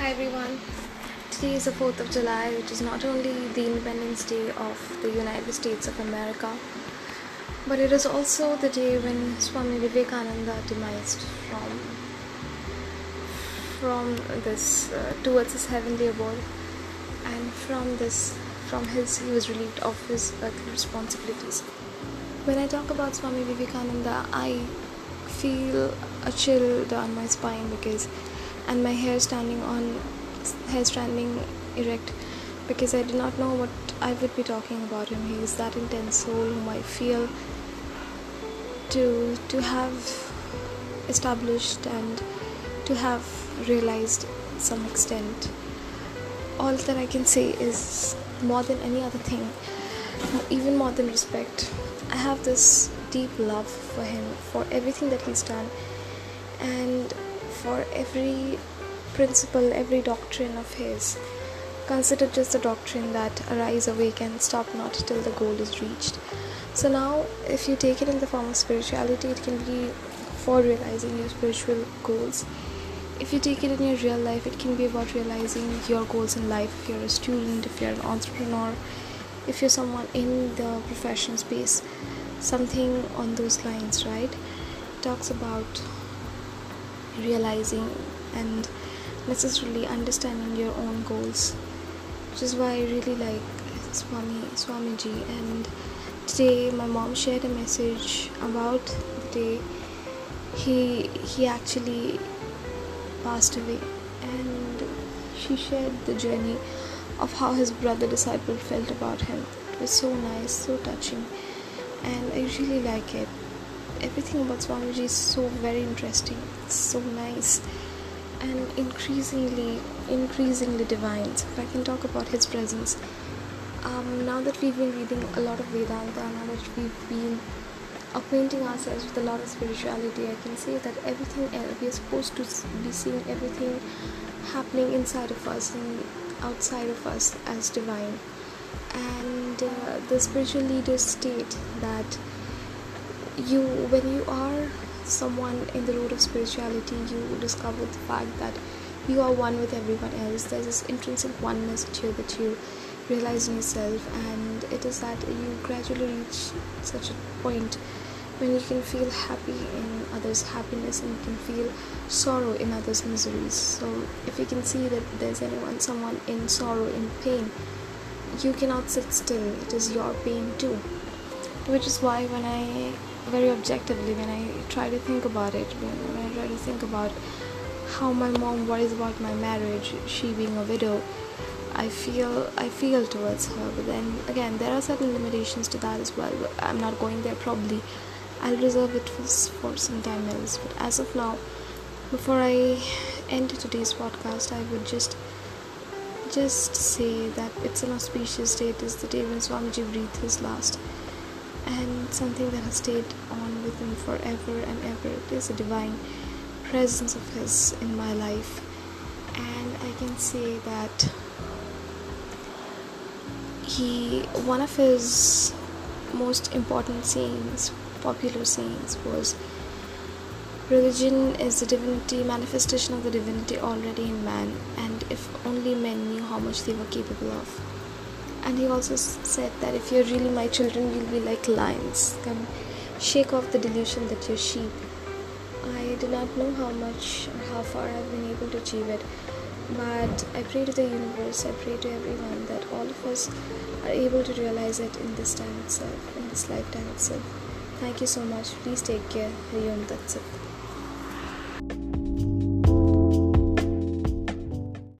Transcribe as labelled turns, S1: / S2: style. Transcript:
S1: Hi everyone. Today is the 4th of July, which is not only the Independence Day of the United States of America, but it is also the day when Swami Vivekananda demised from from this uh, towards his heavenly abode, and from this from his he was relieved of his earthly responsibilities. When I talk about Swami Vivekananda, I feel a chill down my spine because and my hair standing on hair standing erect because I did not know what I would be talking about him. He is that intense soul whom I feel to to have established and to have realized some extent. All that I can say is more than any other thing, even more than respect. I have this deep love for him, for everything that he's done, and for every principle, every doctrine of his. Consider just the doctrine that arise, awake, and stop not till the goal is reached. So, now if you take it in the form of spirituality, it can be for realizing your spiritual goals. If you take it in your real life, it can be about realizing your goals in life. If you're a student, if you're an entrepreneur, if you're someone in the profession space, something on those lines, right? It talks about realizing and necessarily understanding your own goals which is why i really like swami swamiji. And today my mom shared a message about the day. He he actually passed away and she shared the journey of how his brother disciple felt about him. It was so nice so touching. And i really like it everything about swamiji is so very interesting. It's so nice. And increasingly increasingly divine. So if i can talk about his presence um, now that we've been reading a lot of vedanta now that we've been acquainting ourselves with a lot of spirituality i can say that everything else, we are supposed to be seeing everything happening inside of us and outside of us as divine. And uh, the spiritual leaders state that you when you are someone in the road of spirituality you discover the fact that you are one with everyone else. There's this intrinsic oneness to you that you realize in yourself and it is that you gradually reach such a point when you can feel happy in others happiness and you can feel sorrow in others miseries. So if you can see that there's anyone someone in sorrow in pain you cannot sit still. It is your pain too. Which is why when i very objectively when I try to think about it, when, I try to think about how my mom worries about my marriage, she being a widow, I feel I feel towards her. But then again, there are certain limitations to that as well. But I'm not going there. Probably, I'll reserve it for, for some time else. But as of now, before I end today's podcast, I would just just say that it's an auspicious day. It is the day when Swamiji breathed his last and something that has stayed on with him forever and ever. It is a divine presence of his in my life, and I can say that he one of his most important sayings, popular sayings, was religion is the divinity manifestation of the divinity already in man, and if only men knew how much they were capable of and he also said that if you're really my children you'll be like lions. Come shake off the delusion that you're sheep. I do not know how much or how far i've been able to achieve it but i pray to the universe i pray to everyone that all of us are able to realize it in this time itself in this lifetime itself. Thank you so much. Please take care. Hari Om Tat Sat.